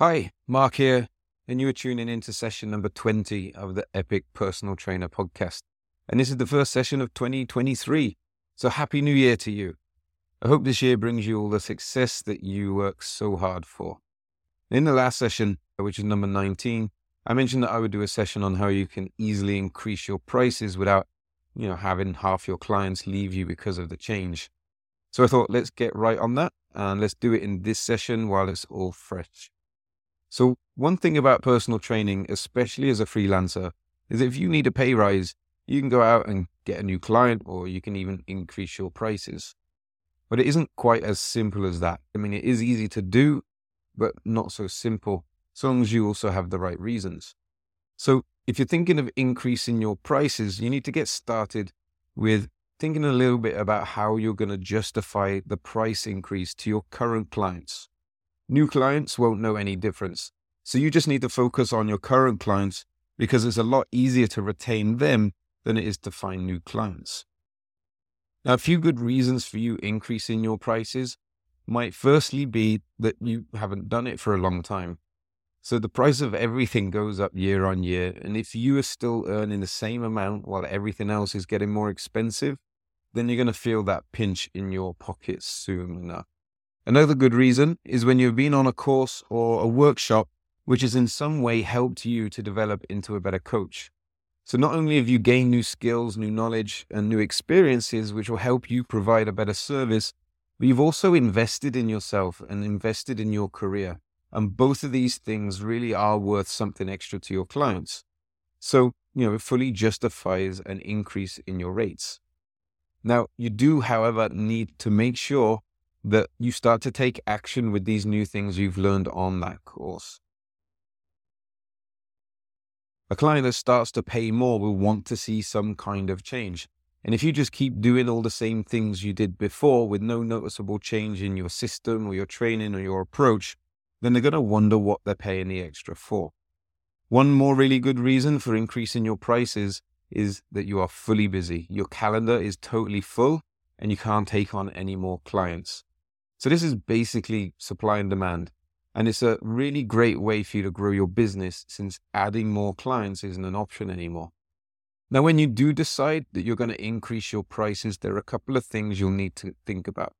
Hi, Mark here, and you are tuning in to session number 20 of the Epic Personal Trainer podcast. And this is the first session of 2023. So happy new year to you. I hope this year brings you all the success that you work so hard for. In the last session, which is number 19, I mentioned that I would do a session on how you can easily increase your prices without, you know, having half your clients leave you because of the change. So I thought, let's get right on that and let's do it in this session while it's all fresh. So, one thing about personal training, especially as a freelancer, is if you need a pay rise, you can go out and get a new client or you can even increase your prices. But it isn't quite as simple as that. I mean, it is easy to do, but not so simple, so long as you also have the right reasons. So, if you're thinking of increasing your prices, you need to get started with thinking a little bit about how you're going to justify the price increase to your current clients. New clients won't know any difference. So you just need to focus on your current clients because it's a lot easier to retain them than it is to find new clients. Now, a few good reasons for you increasing your prices might firstly be that you haven't done it for a long time. So the price of everything goes up year on year. And if you are still earning the same amount while everything else is getting more expensive, then you're going to feel that pinch in your pocket soon enough. Another good reason is when you've been on a course or a workshop which has in some way helped you to develop into a better coach. So not only have you gained new skills, new knowledge, and new experiences which will help you provide a better service, but you've also invested in yourself and invested in your career. And both of these things really are worth something extra to your clients. So, you know, it fully justifies an increase in your rates. Now, you do, however, need to make sure that you start to take action with these new things you've learned on that course. A client that starts to pay more will want to see some kind of change. And if you just keep doing all the same things you did before with no noticeable change in your system or your training or your approach, then they're going to wonder what they're paying the extra for. One more really good reason for increasing your prices is that you are fully busy. Your calendar is totally full and you can't take on any more clients. So this is basically supply and demand. And it's a really great way for you to grow your business since adding more clients isn't an option anymore. Now, when you do decide that you're going to increase your prices, there are a couple of things you'll need to think about.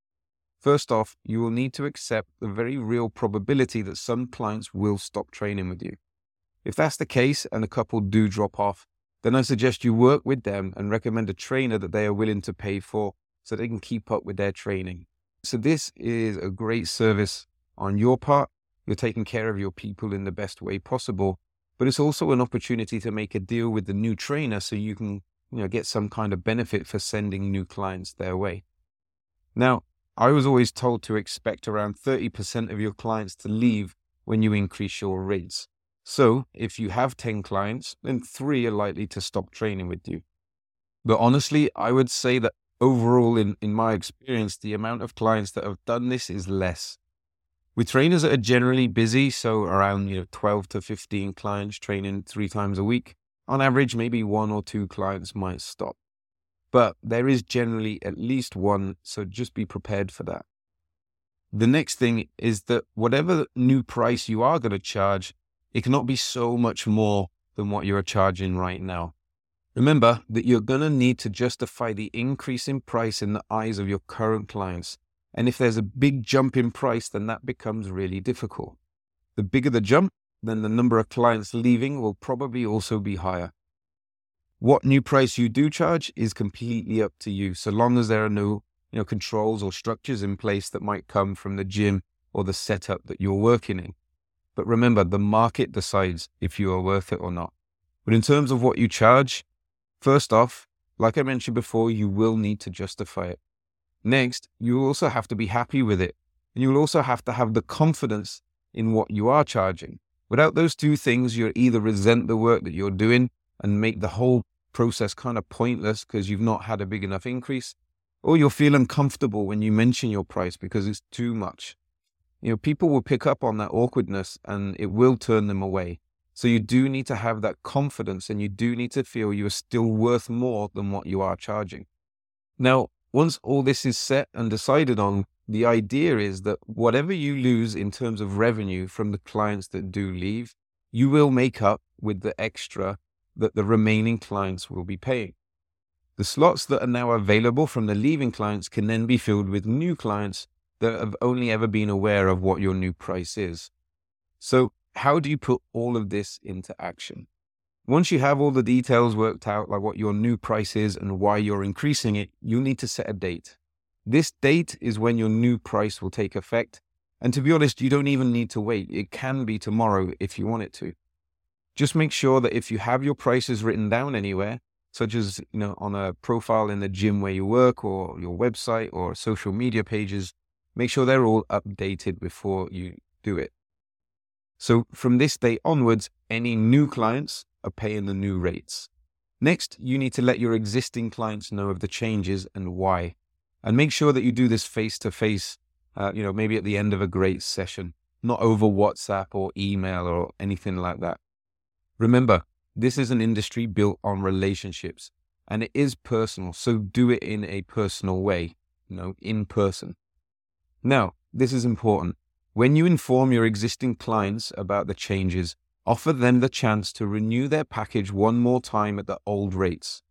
First off, you will need to accept the very real probability that some clients will stop training with you. If that's the case and a couple do drop off, then I suggest you work with them and recommend a trainer that they are willing to pay for so they can keep up with their training. So, this is a great service on your part. You're taking care of your people in the best way possible, but it's also an opportunity to make a deal with the new trainer so you can you know, get some kind of benefit for sending new clients their way. Now, I was always told to expect around 30% of your clients to leave when you increase your rates. So if you have 10 clients, then three are likely to stop training with you. But honestly, I would say that overall, in, in my experience, the amount of clients that have done this is less. With trainers that are generally busy, so around you know 12 to 15 clients training three times a week, on average, maybe one or two clients might stop. But there is generally at least one, so just be prepared for that. The next thing is that whatever new price you are going to charge, it cannot be so much more than what you're charging right now. Remember that you're going to need to justify the increase in price in the eyes of your current clients. And if there's a big jump in price, then that becomes really difficult. The bigger the jump, then the number of clients leaving will probably also be higher. What new price you do charge is completely up to you, so long as there are no you know, controls or structures in place that might come from the gym or the setup that you're working in. But remember, the market decides if you are worth it or not. But in terms of what you charge, first off, like I mentioned before, you will need to justify it. Next, you also have to be happy with it. And you'll also have to have the confidence in what you are charging. Without those two things, you'll either resent the work that you're doing and make the whole process kind of pointless because you've not had a big enough increase, or you'll feel uncomfortable when you mention your price because it's too much you know, people will pick up on that awkwardness and it will turn them away. So you do need to have that confidence and you do need to feel you are still worth more than what you are charging. Now, once all this is set and decided on, the idea is that whatever you lose in terms of revenue from the clients that do leave, you will make up with the extra that the remaining clients will be paying. The slots that are now available from the leaving clients can then be filled with new clients that have only ever been aware of what your new price is. So, how do you put all of this into action? Once you have all the details worked out, like what your new price is and why you're increasing it, you need to set a date. This date is when your new price will take effect. And to be honest, you don't even need to wait. It can be tomorrow if you want it to. Just make sure that if you have your prices written down anywhere, such as you know on a profile in the gym where you work or your website or social media pages, make sure they're all updated before you do it. So from this day onwards, any new clients are paying the new rates. Next, you need to let your existing clients know of the changes and why. And make sure that you do this face to face, you know, maybe at the end of a great session, not over WhatsApp or email or anything like that. Remember, this is an industry built on relationships and it is personal. So do it in a personal way, you know, in person. Now, this is important. When you inform your existing clients about the changes, offer them the chance to renew their package one more time at the old rates.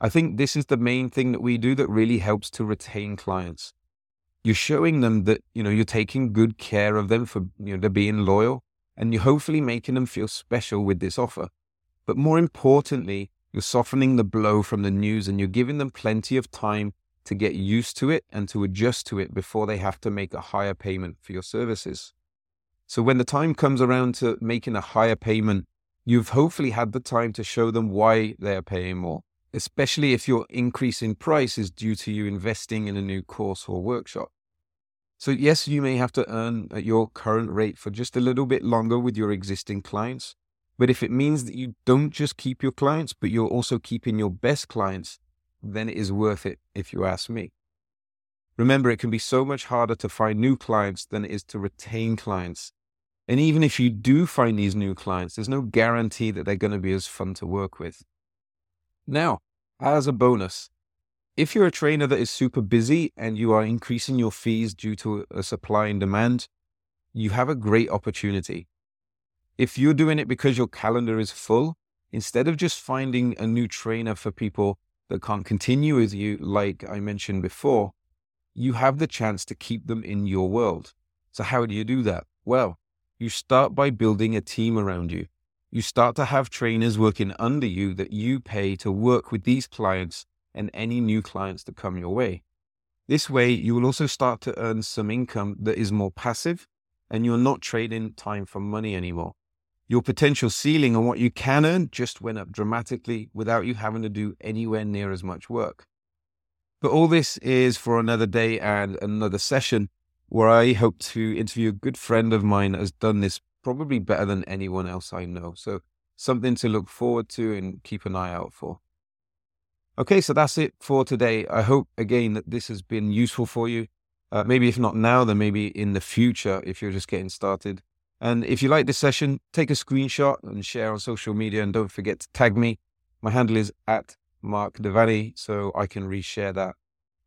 I think this is the main thing that we do that really helps to retain clients. You're showing them that, you know, you're taking good care of them for, you know, they're being loyal and you're hopefully making them feel special with this offer. But more importantly, you're softening the blow from the news and you're giving them plenty of time to get used to it and to adjust to it before they have to make a higher payment for your services. So when the time comes around to making a higher payment, you've hopefully had the time to show them why they're paying more, especially if your increase in price is due to you investing in a new course or workshop. So, yes, you may have to earn at your current rate for just a little bit longer with your existing clients. But if it means that you don't just keep your clients, but you're also keeping your best clients, then it is worth it, if you ask me. Remember, it can be so much harder to find new clients than it is to retain clients. And even if you do find these new clients, there's no guarantee that they're going to be as fun to work with. Now, as a bonus, if you're a trainer that is super busy and you are increasing your fees due to a supply and demand, you have a great opportunity. If you're doing it because your calendar is full, instead of just finding a new trainer for people that can't continue with you, like I mentioned before, you have the chance to keep them in your world. So, how do you do that? Well, you start by building a team around you. You start to have trainers working under you that you pay to work with these clients and any new clients that come your way. This way, you will also start to earn some income that is more passive and you're not trading time for money anymore. Your potential ceiling on what you can earn just went up dramatically without you having to do anywhere near as much work. But all this is for another day and another session where I hope to interview a good friend of mine that has done this probably better than anyone else I know. So something to look forward to and keep an eye out for. Okay, so that's it for today. I hope again that this has been useful for you. Uh, maybe if not now, then maybe in the future if you're just getting started. And if you like this session, take a screenshot and share on social media. And don't forget to tag me. My handle is at Mark Devaney, so I can reshare that.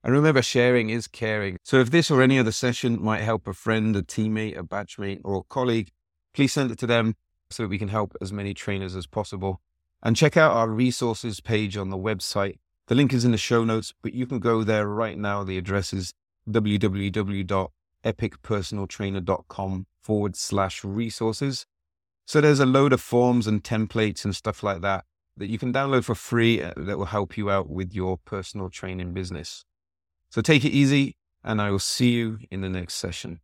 And remember, sharing is caring. So if this or any other session might help a friend, a teammate, a batchmate, or a colleague, please send it to them so that we can help as many trainers as possible. And check out our resources page on the website. The link is in the show notes, but you can go there right now. The address is www.epicpersonaltrainer.com forward slash resources. So there's a load of forms and templates and stuff like that that you can download for free uh, that will help you out with your personal training business. So take it easy, and I will see you in the next session.